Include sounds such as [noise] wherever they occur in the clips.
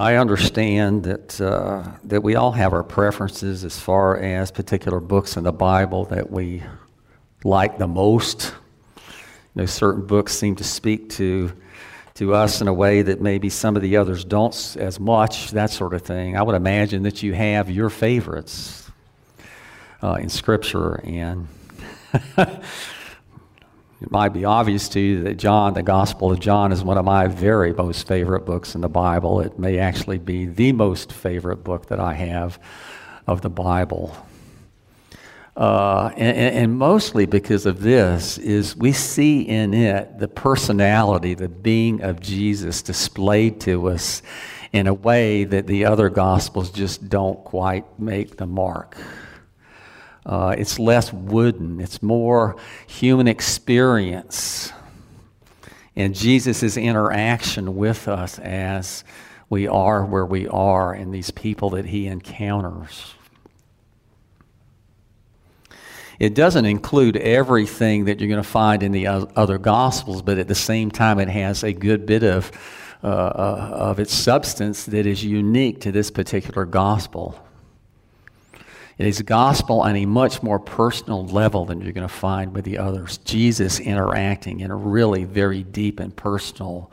I understand that, uh, that we all have our preferences as far as particular books in the Bible that we like the most. You know, certain books seem to speak to, to us in a way that maybe some of the others don't as much, that sort of thing. I would imagine that you have your favorites uh, in Scripture, and [laughs] It might be obvious to you that John, the Gospel of John, is one of my very most favorite books in the Bible. It may actually be the most favorite book that I have of the Bible. Uh, and, and, mostly because of this is we see in it the personality, the being of Jesus displayed to us in a way that the other gospels just don't quite make the mark. Uh, it's less wooden, it's more human experience. And Jesus' interaction with us as we are where we are and these people that he encounters. It doesn't include everything that you're going to find in the other Gospels, but at the same time, it has a good bit of, uh, uh of its substance that is unique to this particular Gospel. It is gospel on a much more personal level than you're going to find with the others. Jesus interacting in really very deep and personal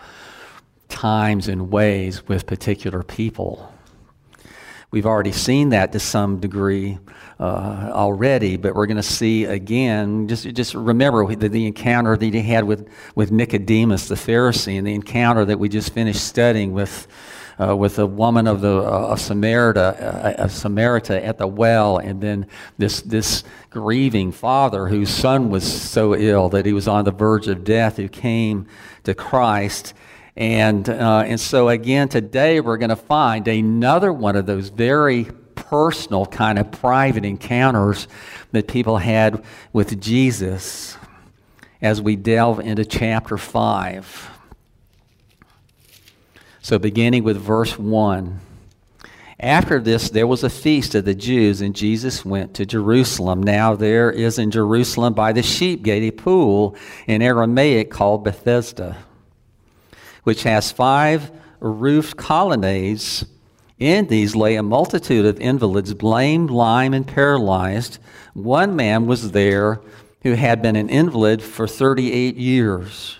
times and ways with particular people. We've already seen that to some degree uh, already, but we're going to see again. Just, just remember the, the, encounter that he had with, with Nicodemus, the Pharisee, and the encounter that we just finished studying with uh, with a woman of the uh, of Samaritan, uh, Samaritan at the well, and then this this grieving father whose son was so ill that he was on the verge of death, who came to Christ. And, uh, and so, again, today we're going to find another one of those very personal, kind of private encounters that people had with Jesus as we delve into chapter 5. So, beginning with verse 1. After this, there was a feast of the Jews, and Jesus went to Jerusalem. Now, there is in Jerusalem by the sheep gate a pool in Aramaic called Bethesda, which has five roofed colonnades. In these lay a multitude of invalids, lame, lame, and paralyzed. One man was there who had been an invalid for 38 years.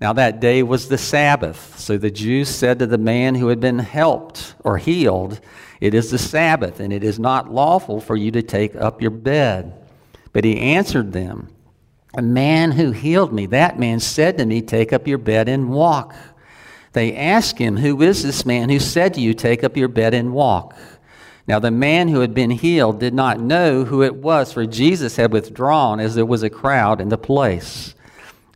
Now that day was the Sabbath. So the Jews said to the man who had been helped or healed, It is the Sabbath, and it is not lawful for you to take up your bed. But he answered them, A man who healed me, that man said to me, Take up your bed and walk. They asked him, Who is this man who said to you, Take up your bed and walk? Now the man who had been healed did not know who it was, for Jesus had withdrawn as there was a crowd in the place.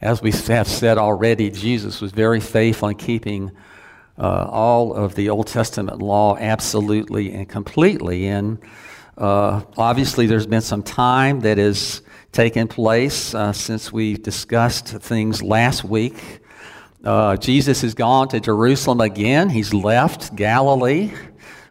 As we have said already, Jesus was very faithful in keeping uh, all of the Old Testament law absolutely and completely. And uh, obviously, there's been some time that has taken place uh, since we discussed things last week. Uh, Jesus has gone to Jerusalem again. He's left Galilee,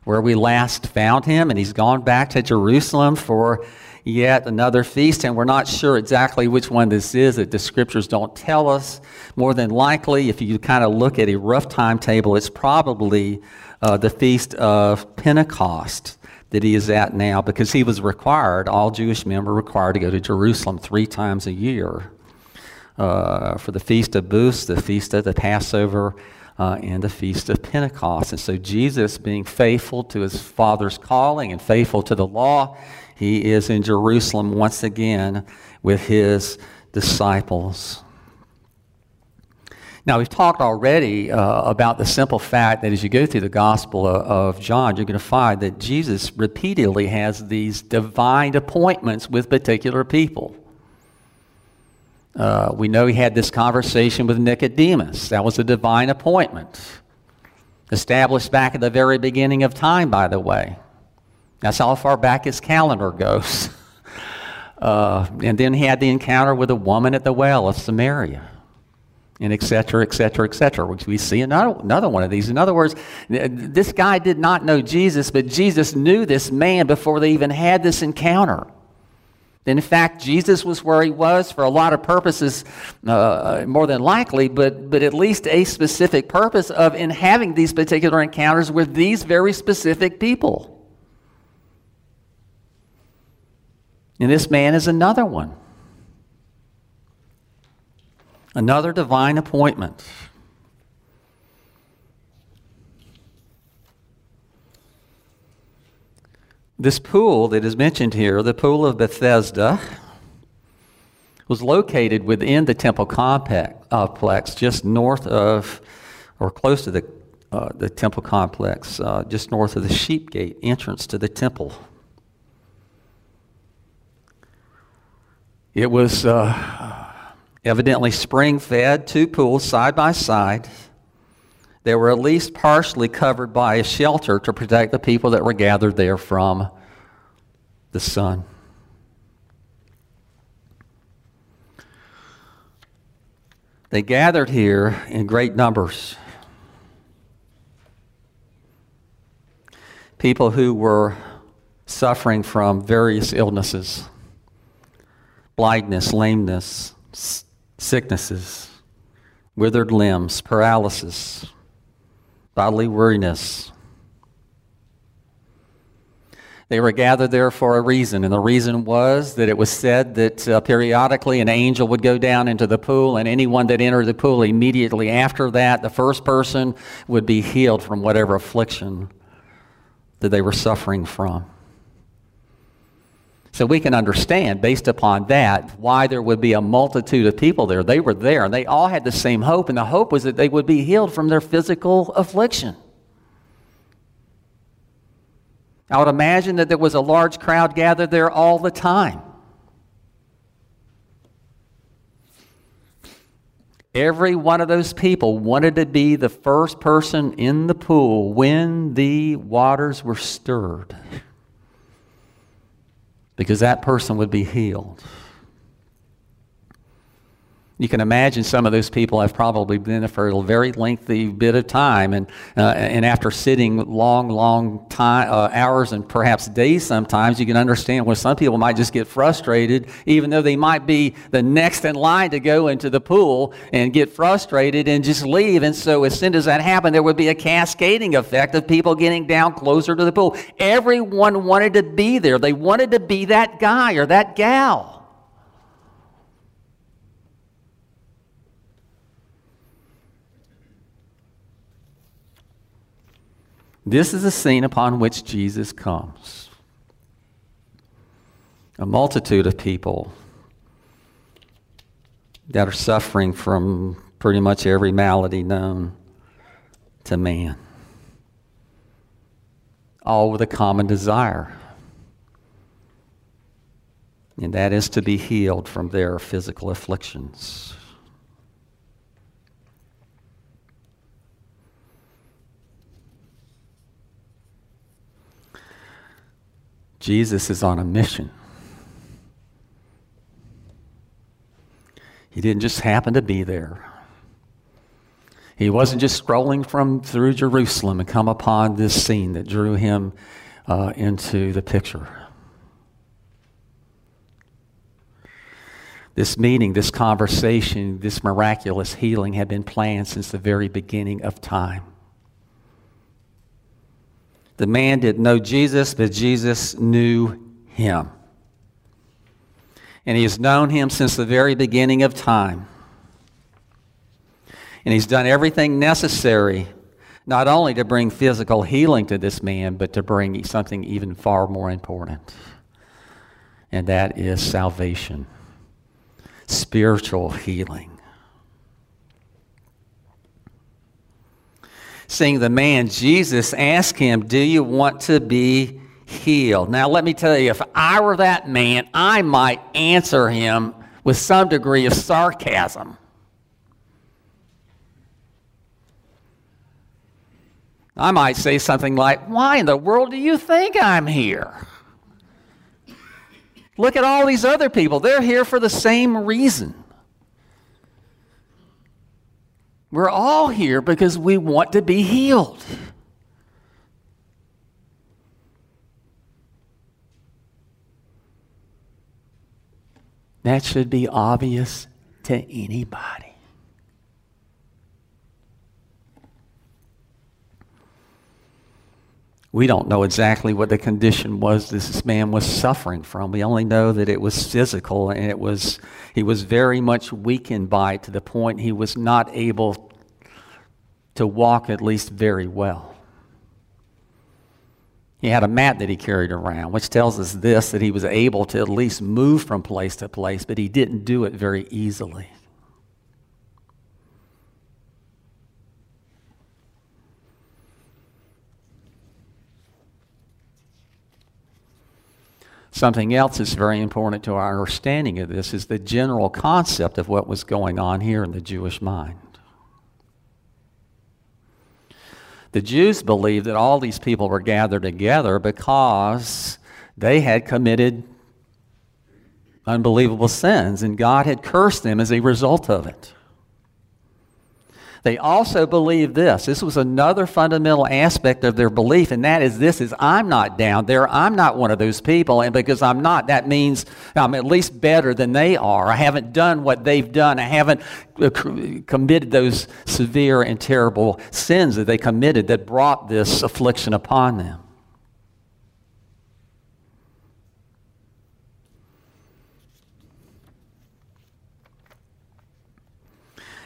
where we last found him, and he's gone back to Jerusalem for yet another feast, and we're not sure exactly which one this is. The scriptures don't tell us. More than likely, if you kind of look at a rough timetable, it's probably uh, the feast of Pentecost that he is at now, because he was required. All Jewish men were required to go to Jerusalem three times a year uh, for the feast of Booths, the feast of the Passover uh, in the Feast of Pentecost. And so, Jesus, being faithful to his Father's calling and faithful to the law, he is in Jerusalem once again with his disciples. Now, we've talked already uh, about the simple fact that as you go through the Gospel of, of John, you're going to find that Jesus repeatedly has these divine appointments with particular people. Uh, we know he had this conversation with Nicodemus. That was a divine appointment, established back at the very beginning of time, by the way. That's how far back his calendar goes. [laughs] uh, and then he had the encounter with a woman at the well of Samaria and et cetera, et cetera, et cetera. We see another, another one of these. In other words, this guy did not know Jesus, but Jesus knew this man before they even had this encounter. In fact, Jesus was where he was for a lot of purposes, uh, more than likely, but, but at least a specific purpose of in having these particular encounters with these very specific people. And this man is another one. Another divine appointment. This pool that is mentioned here, the Pool of Bethesda, was located within the temple complex, just north of, or close to the, uh, the temple complex, uh, just north of the sheep gate entrance to the temple. It was uh, evidently spring fed, two pools side by side. They were at least partially covered by a shelter to protect the people that were gathered there from the sun. They gathered here in great numbers. People who were suffering from various illnesses blindness, lameness, sicknesses, withered limbs, paralysis, bodily weariness. They were gathered there for a reason, and the reason was that it was said that uh, periodically an angel would go down into the pool, and anyone that entered the pool immediately after that, the first person would be healed from whatever affliction that they were suffering from. So we can understand, based upon that, why there would be a multitude of people there. They were there, and they all had the same hope, and the hope was that they would be healed from their physical affliction. I would imagine that there was a large crowd gathered there all the time. Every one of those people wanted to be the first person in the pool when the waters were stirred because that person would be healed. You can imagine some of those people have probably been there for a very lengthy bit of time, and, uh, and after sitting long, long time, uh, hours and perhaps days sometimes, you can understand why some people might just get frustrated, even though they might be the next in line to go into the pool and get frustrated and just leave. And so, as soon as that happened, there would be a cascading effect of people getting down closer to the pool. Everyone wanted to be there, they wanted to be that guy or that gal. This is the scene upon which Jesus comes. A multitude of people that are suffering from pretty much every malady known to man, all with a common desire, and that is to be healed from their physical afflictions. Jesus is on a mission. He didn't just happen to be there. He wasn't just scrolling from through Jerusalem and come upon this scene that drew him uh, into the picture. This meeting, this conversation, this miraculous healing had been planned since the very beginning of time. The man didn't know Jesus, but Jesus knew him. And he has known him since the very beginning of time. And he's done everything necessary not only to bring physical healing to this man, but to bring something even far more important. And that is salvation, spiritual healing. Seeing the man, Jesus asked him, Do you want to be healed? Now, let me tell you, if I were that man, I might answer him with some degree of sarcasm. I might say something like, Why in the world do you think I'm here? Look at all these other people. They're here for the same reason. We're all here because we want to be healed. That should be obvious to anybody. We don't know exactly what the condition was this man was suffering from. We only know that it was physical and it was he was very much weakened by it to the point he was not able to walk at least very well. He had a mat that he carried around, which tells us this that he was able to at least move from place to place, but he didn't do it very easily. Something else that's very important to our understanding of this is the general concept of what was going on here in the Jewish mind. The Jews believed that all these people were gathered together because they had committed unbelievable sins, and God had cursed them as a result of it. They also believed this. This was another fundamental aspect of their belief, and that is this is I'm not down there. I'm not one of those people, and because I'm not, that means I'm at least better than they are. I haven't done what they've done. I haven't uh, committed those severe and terrible sins that they committed that brought this affliction upon them.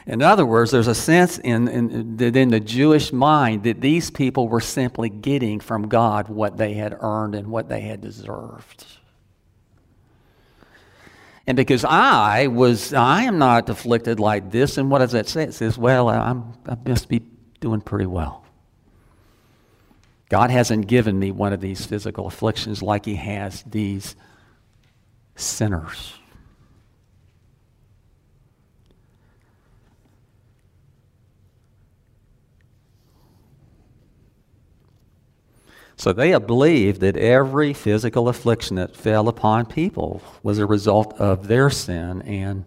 In other words, there's a sense in, in, in the Jewish mind that these people were simply getting from God what they had earned and what they had deserved. And because I was, I am not afflicted like this, and what does that say? It says, well, I'm, I must be doing pretty well. God hasn't given me one of these physical afflictions like He has these sinners. So they believed that every physical affliction that fell upon people was a result of their sin. And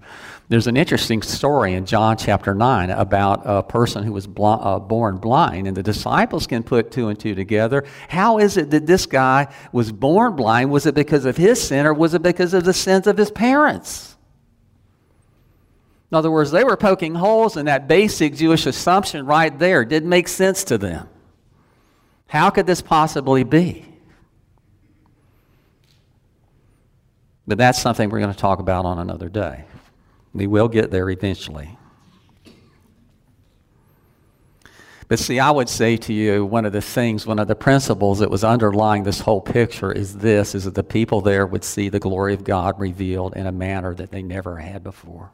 there's an interesting story in John chapter 9 about a person who was bl- uh, born blind, and the disciples can put two and two together. How is it that this guy was born blind? Was it because of his sin, or was it because of the sins of his parents? In other words, they were poking holes in that basic Jewish assumption right there. It didn't make sense to them. How could this possibly be? But that's something we're going to talk about on another day. We will get there eventually. But see, I would say to you, one of the things, one of the principles that was underlying this whole picture is this, is that the people there would see the glory of God revealed in a manner that they never had before.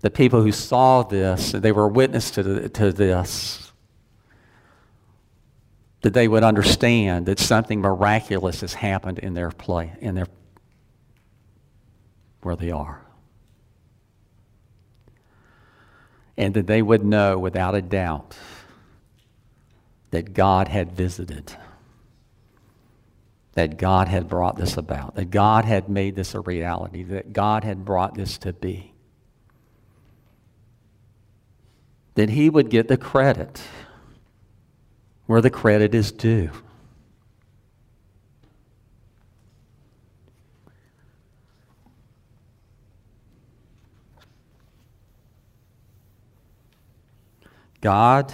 The people who saw this, they were witness to, to this, that they would understand that something miraculous has happened in their play, in their where they are. And that they would know without a doubt that God had visited, that God had brought this about, that God had made this a reality, that God had brought this to be. That He would get the credit where the credit is due. God,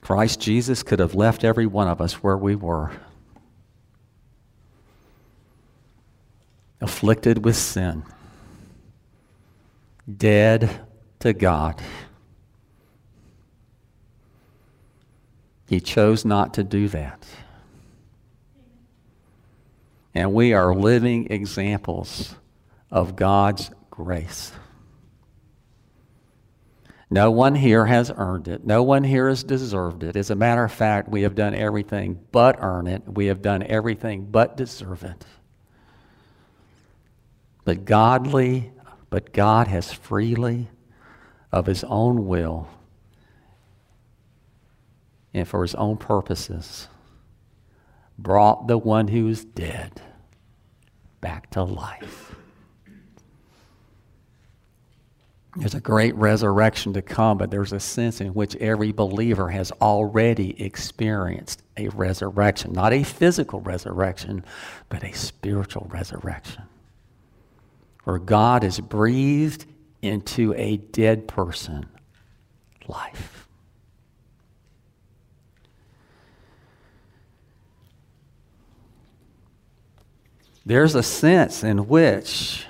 Christ Jesus, could have left every one of us where we were. Afflicted with sin. dead to God. He chose not to do that. And we are living examples of God's grace. No one here has earned it. No one here has deserved it. As a matter of fact, we have done everything but earn it. We have done everything but deserve it. But godly, but God has freely, of his own will, and for his own purposes, brought the one who is dead back to life. There's a great resurrection to come, but there's a sense in which every believer has already experienced a resurrection. Not a physical resurrection, but a spiritual resurrection. Where God has breathed into a dead person life. There's a sense in which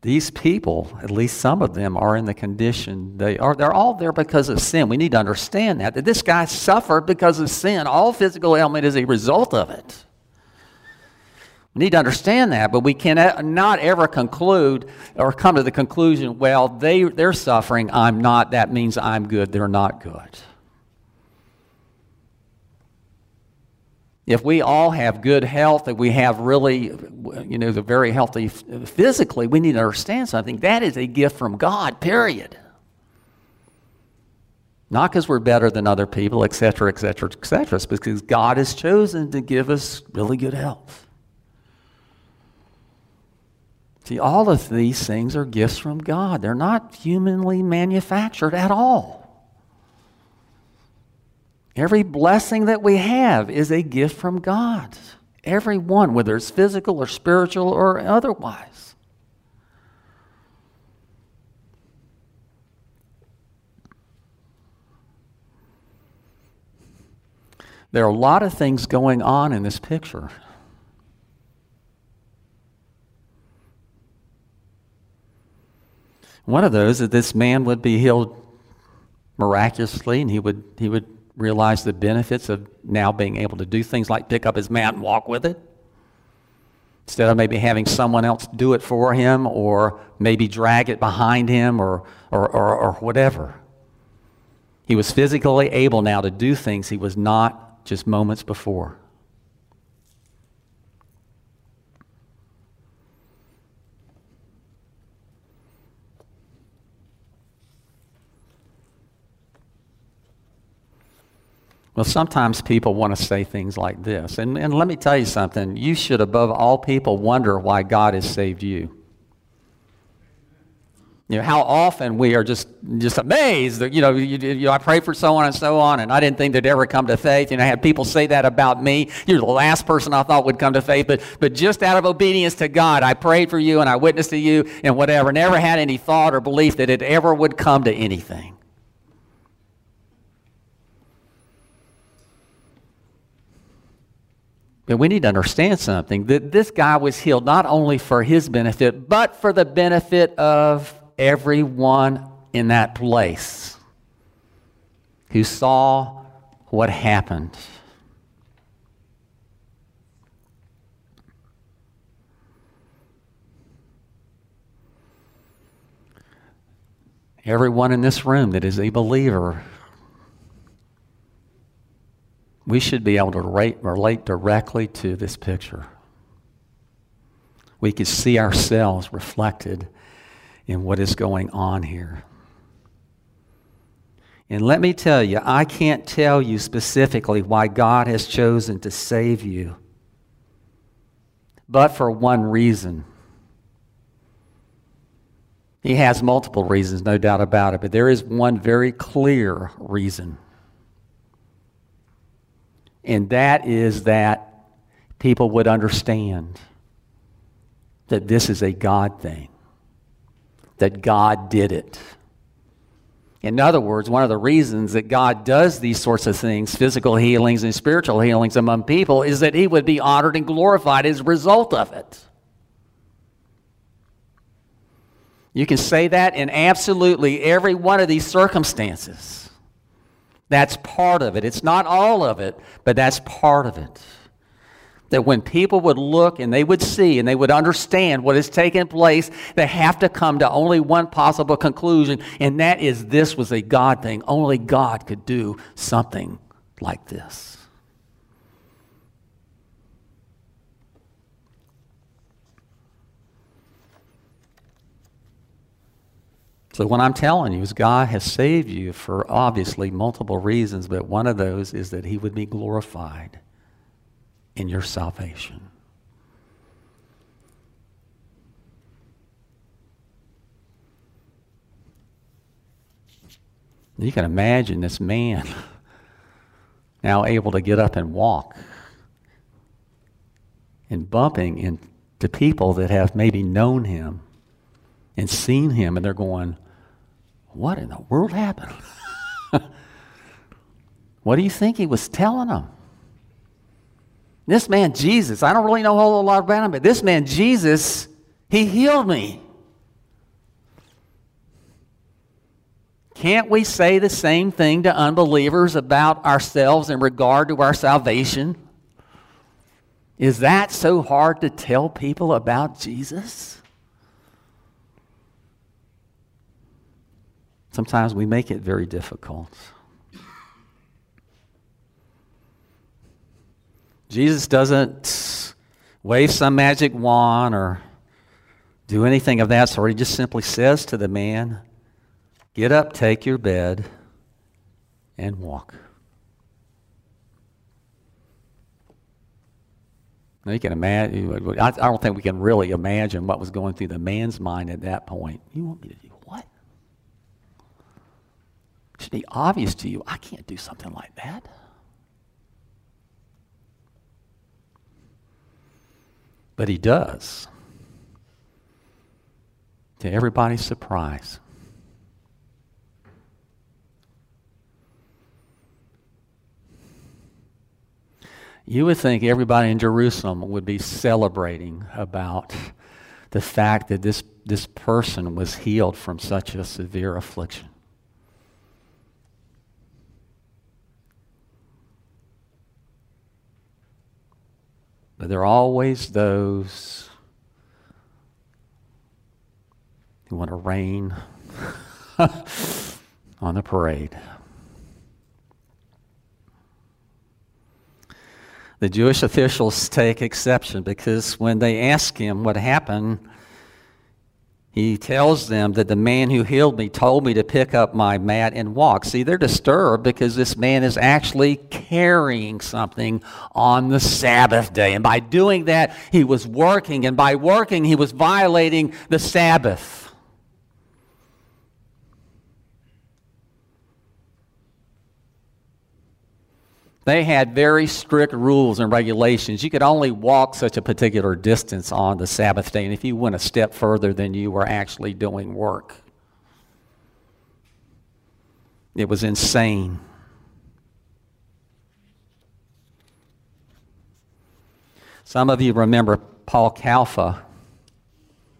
these people, at least some of them, are in the condition they are. They're all there because of sin. We need to understand that. That this guy suffered because of sin. All physical ailment is a result of it. We need to understand that, but we cannot ever conclude or come to the conclusion, well, they, they're suffering, I'm not, that means I'm good, they're not good. If we all have good health, if we have really, you know, the very healthy physically, we need to understand something. That is a gift from God, period. Not because we're better than other people, et cetera, et cetera, et cetera. It's because God has chosen to give us really good health. See, all of these things are gifts from God. They're not humanly manufactured at all. Every blessing that we have is a gift from God. Every one, whether it's physical or spiritual or otherwise. There are a lot of things going on in this picture. One of those is this man would be healed miraculously and he would, he would realize the benefits of now being able to do things like pick up his mat and walk with it. Instead of maybe having someone else do it for him or maybe drag it behind him or, or, or, or whatever. He was physically able now to do things he was not just moments before. Well, sometimes people want to say things like this. And, and let me tell you something. You should, above all people, wonder why God has saved you. You know, how often we are just, just amazed that, you know, you, you I pray for so on and so on, and I didn't think they'd ever come to faith. And I had people say that about me. You're the last person I thought would come to faith, but, but just out of obedience to God, I prayed for you and I witnessed to you and whatever. Never had any thought or belief that it ever would come to anything. But we need to understand something that this guy was healed not only for his benefit, but for the benefit of everyone in that place who saw what happened. Everyone in this room that is a believer we should be able to relate, relate directly to this picture. We could see ourselves reflected in what is going on here. And let me tell you, I can't tell you specifically why God has chosen to save you, but for one reason. He has multiple reasons, no doubt about it, but there is one very clear reason. And that is that people would understand that this is a God thing, that God did it. In other words, one of the reasons that God does these sorts of things, physical healings and spiritual healings among people, is that He would be honored and glorified as a result of it. You can say that in absolutely every one of these circumstances. That's part of it. It's not all of it, but that's part of it. That when people would look and they would see and they would understand what is taking place, they have to come to only one possible conclusion, and that is this was a God thing. Only God could do something like this. So, what I'm telling you is God has saved you for obviously multiple reasons, but one of those is that He would be glorified in your salvation. You can imagine this man [laughs] now able to get up and walk and bumping into people that have maybe known him and seen him, and they're going, What in the world happened? [laughs] what do you think he was telling them? This man, Jesus, I don't really know a whole lot about him, but this man, Jesus, he healed me. Can't we say the same thing to unbelievers about ourselves in regard to our salvation? Is that so hard to tell people about Jesus? Sometimes we make it very difficult. Jesus doesn't wave some magic wand or do anything of that sort. He just simply says to the man, Get up, take your bed, and walk. Now you can imagine, I don't think we can really imagine what was going through the man's mind at that point. You want me to do should be obvious to you. I can't do something like that. But he does. To everybody's surprise. You would think everybody in Jerusalem would be celebrating about the fact that this, this person was healed from such a severe affliction. But there are always those who want to rain [laughs] on the parade. The Jewish officials take exception because when they ask him what happened, he tells them that the man who healed me told me to pick up my mat and walk. See, they're disturbed because this man is actually carrying something on the Sabbath day. And by doing that, he was working. And by working, he was violating the Sabbath. They had very strict rules and regulations. You could only walk such a particular distance on the Sabbath day, and if you went a step further, then you were actually doing work. It was insane. Some of you remember Paul Kalfa.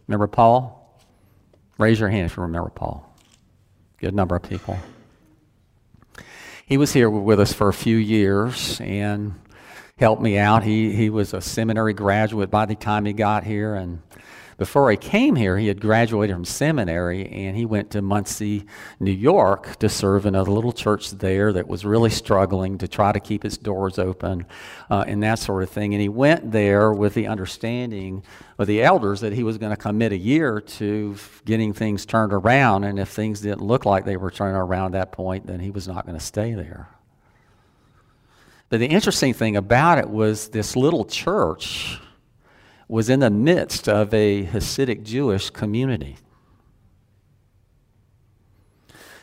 Remember Paul? Raise your hand if you remember Paul. Good number of people he was here with us for a few years and helped me out. He, he was a seminary graduate by the time he got here. And before he came here, he had graduated from seminary and he went to Monsey, New York to serve in a little church there that was really struggling to try to keep its doors open uh, and that sort of thing. And he went there with the understanding of the elders that he was going to commit a year to getting things turned around. And if things didn't look like they were turning around at that point, then he was not going to stay there. But the interesting thing about it was this little church was in the midst of a Hasidic Jewish community.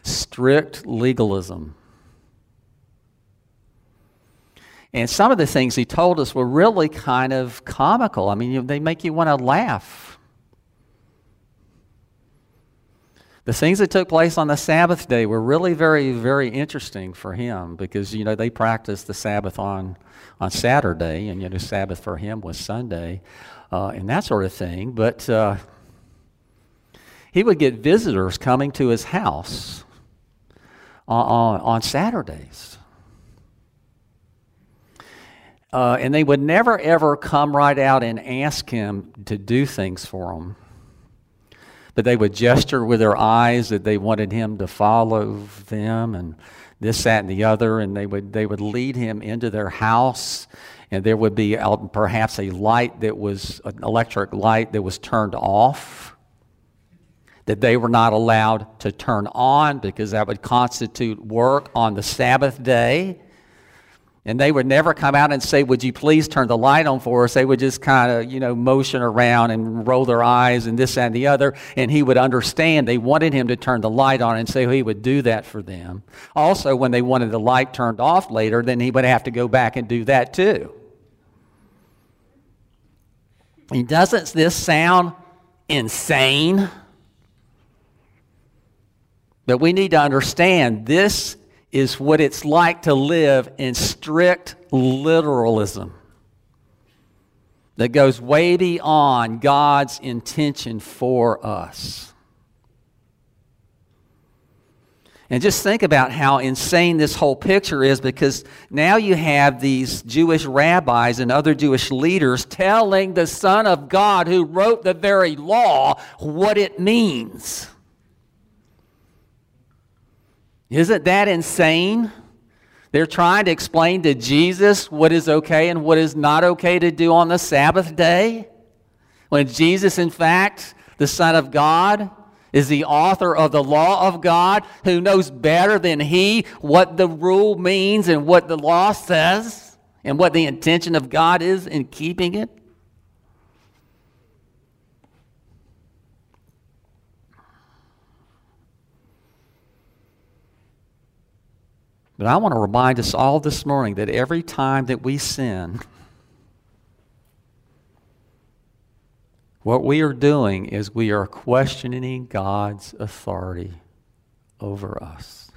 Strict legalism And some of the things he told us were really kind of comical. I mean, they make you want to laugh. The things that took place on the Sabbath day were really very, very interesting for him because, you know, they practiced the Sabbath on, on Saturday, and, you know, Sabbath for him was Sunday, uh, and that sort of thing. But uh, he would get visitors coming to his house on, on, on Saturdays. Uh, and they would never ever come right out and ask him to do things for them. But they would gesture with their eyes that they wanted him to follow them and this, that, and the other. And they would, they would lead him into their house. And there would be perhaps a light that was an electric light that was turned off that they were not allowed to turn on because that would constitute work on the Sabbath day. And they would never come out and say, Would you please turn the light on for us? They would just kind of, you know, motion around and roll their eyes and this and the other. And he would understand they wanted him to turn the light on and say he would do that for them. Also, when they wanted the light turned off later, then he would have to go back and do that too. And doesn't this sound insane? But we need to understand this is what it's like to live in strict literalism that goes way beyond God's intention for us. And just think about how insane this whole picture is because now you have these Jewish rabbis and other Jewish leaders telling the Son of God who wrote the very law what it means. Isn't that insane? They're trying to explain to Jesus what is okay and what is not okay to do on the Sabbath day. When Jesus, in fact, the Son of God, is the author of the law of God who knows better than he what the rule means and what the law says and what the intention of God is in keeping it. But I want to remind us all this morning that every time that we sin, what we are doing is we are questioning God's authority over us.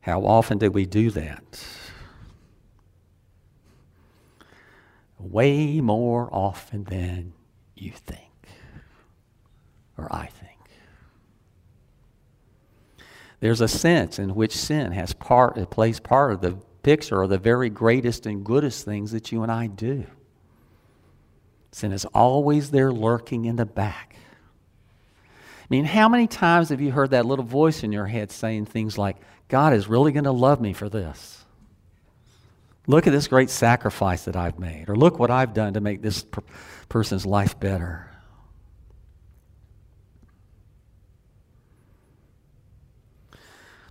How often do we do that? Way more often than you think, or I think. There's a sense in which sin has part, it plays part of the picture of the very greatest and goodest things that you and I do. Sin is always there lurking in the back. I mean, how many times have you heard that little voice in your head saying things like, God is really going to love me for this? Look at this great sacrifice that I've made, or look what I've done to make this per- person's life better.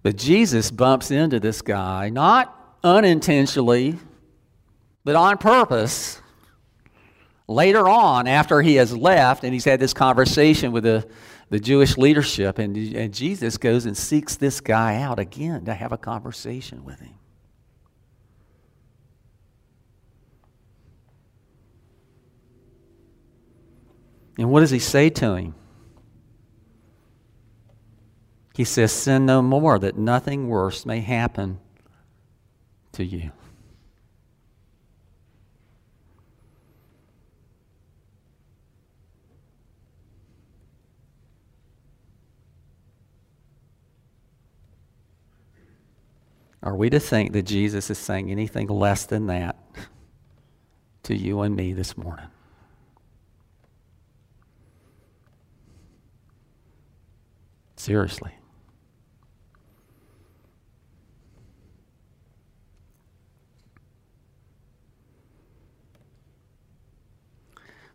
But Jesus bumps into this guy, not unintentionally, but on purpose. Later on, after he has left and he's had this conversation with the, the Jewish leadership, and, and Jesus goes and seeks this guy out again to have a conversation with him. And what does he say to him? He says, Sin no more, that nothing worse may happen to you. Are we to think that Jesus is saying anything less than that [laughs] to you and me this morning? Seriously.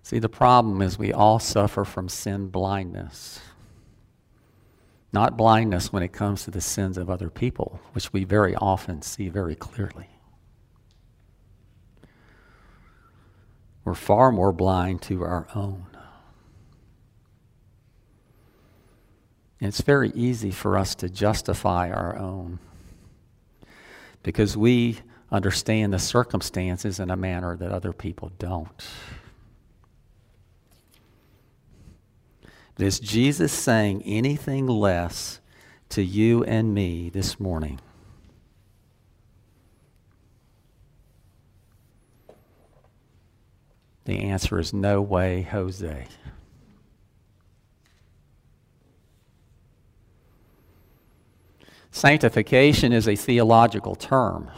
See, the problem is we all suffer from sin blindness. Not blindness when it comes to the sins of other people, which we very often see very clearly. We're far more blind to our own. And it's very easy for us to justify our own because we understand the circumstances in a manner that other people don't. Is Jesus saying anything less to you and me this morning? The answer is no way, Jose. Sanctification is a theological term.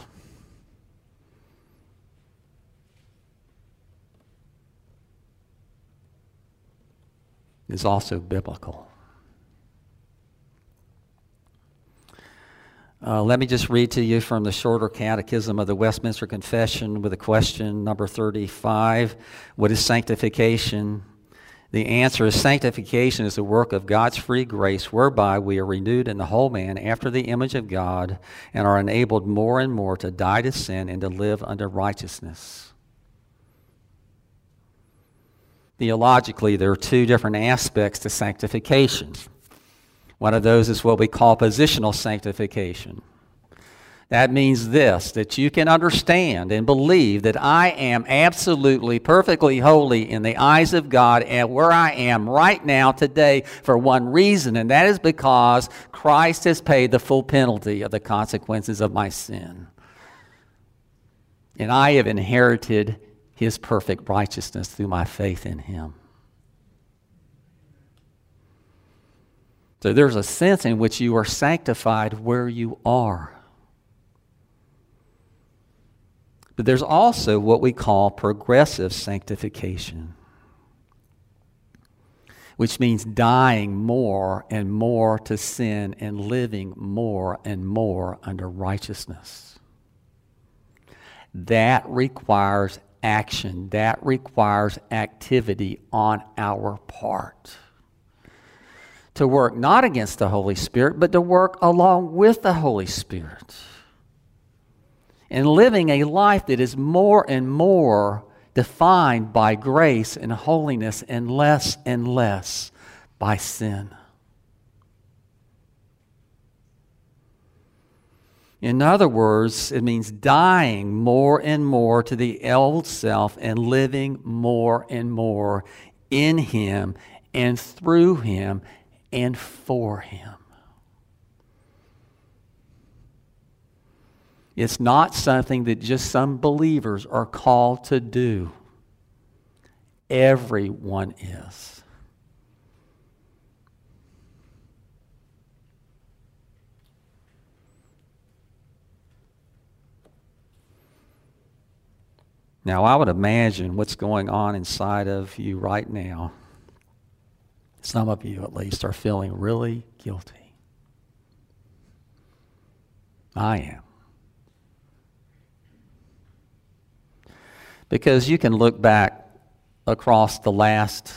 Is also biblical. Uh, let me just read to you from the shorter catechism of the Westminster Confession with a question number 35 What is sanctification? The answer is sanctification is the work of God's free grace whereby we are renewed in the whole man after the image of God and are enabled more and more to die to sin and to live under righteousness. Theologically, there are two different aspects to sanctification. One of those is what we call positional sanctification. That means this that you can understand and believe that I am absolutely, perfectly holy in the eyes of God and where I am right now today for one reason, and that is because Christ has paid the full penalty of the consequences of my sin. And I have inherited his perfect righteousness through my faith in him. So there's a sense in which you are sanctified where you are. But there's also what we call progressive sanctification, which means dying more and more to sin and living more and more under righteousness. That requires action, that requires activity on our part to work not against the Holy Spirit, but to work along with the Holy Spirit. And living a life that is more and more defined by grace and holiness and less and less by sin. In other words, it means dying more and more to the old self and living more and more in Him and through Him and for Him. It's not something that just some believers are called to do. Everyone is. Now, I would imagine what's going on inside of you right now some of you at least are feeling really guilty. I am. Because you can look back across the last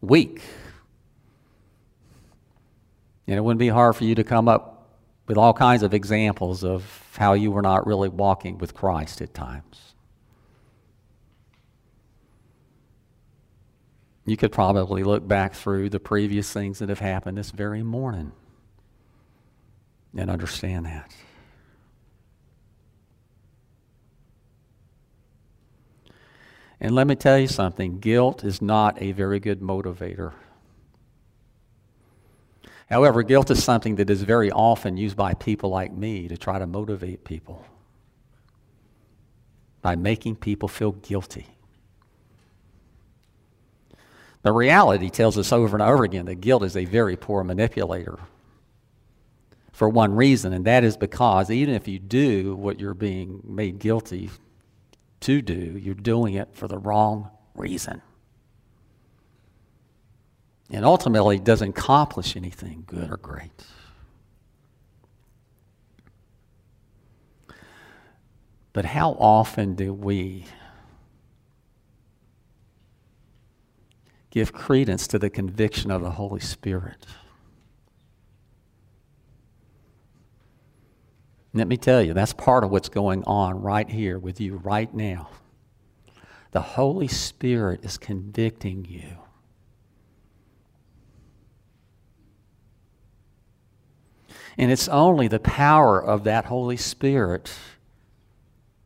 week, and it wouldn't be hard for you to come up with all kinds of examples of how you were not really walking with Christ at times. You could probably look back through the previous things that have happened this very morning and understand that. And let me tell you something guilt is not a very good motivator. However, guilt is something that is very often used by people like me to try to motivate people by making people feel guilty. The reality tells us over and over again that guilt is a very poor manipulator for one reason, and that is because even if you do what you're being made guilty to do, you're doing it for the wrong reason. And ultimately, doesn't accomplish anything good or great. But how often do we give credence to the conviction of the Holy Spirit. Let me tell you, that's part of what's going on right here with you right now. The Holy Spirit is convicting you. And it's only the power of that Holy Spirit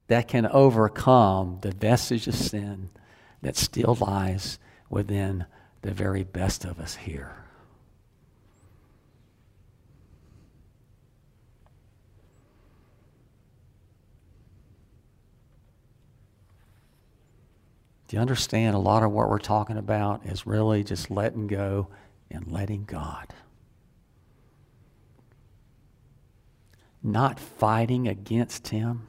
that can overcome the vestige of sin that still lies within the very best of us here. Do you understand? A lot of what we're talking about is really just letting go and letting God. Not fighting against Him.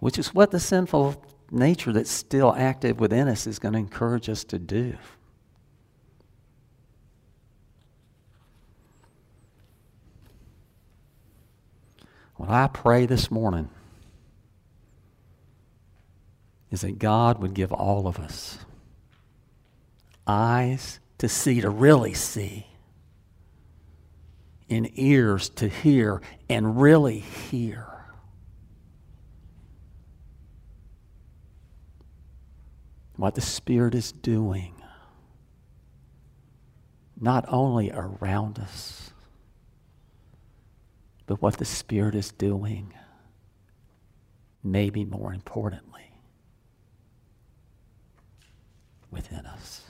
Which is what the sinful nature that's still active within us is going to encourage us to do. What I pray this morning is that God would give all of us eyes to see, to really see, and ears to hear and really hear. What the Spirit is doing, not only around us, but what the Spirit is doing, maybe more importantly, within us.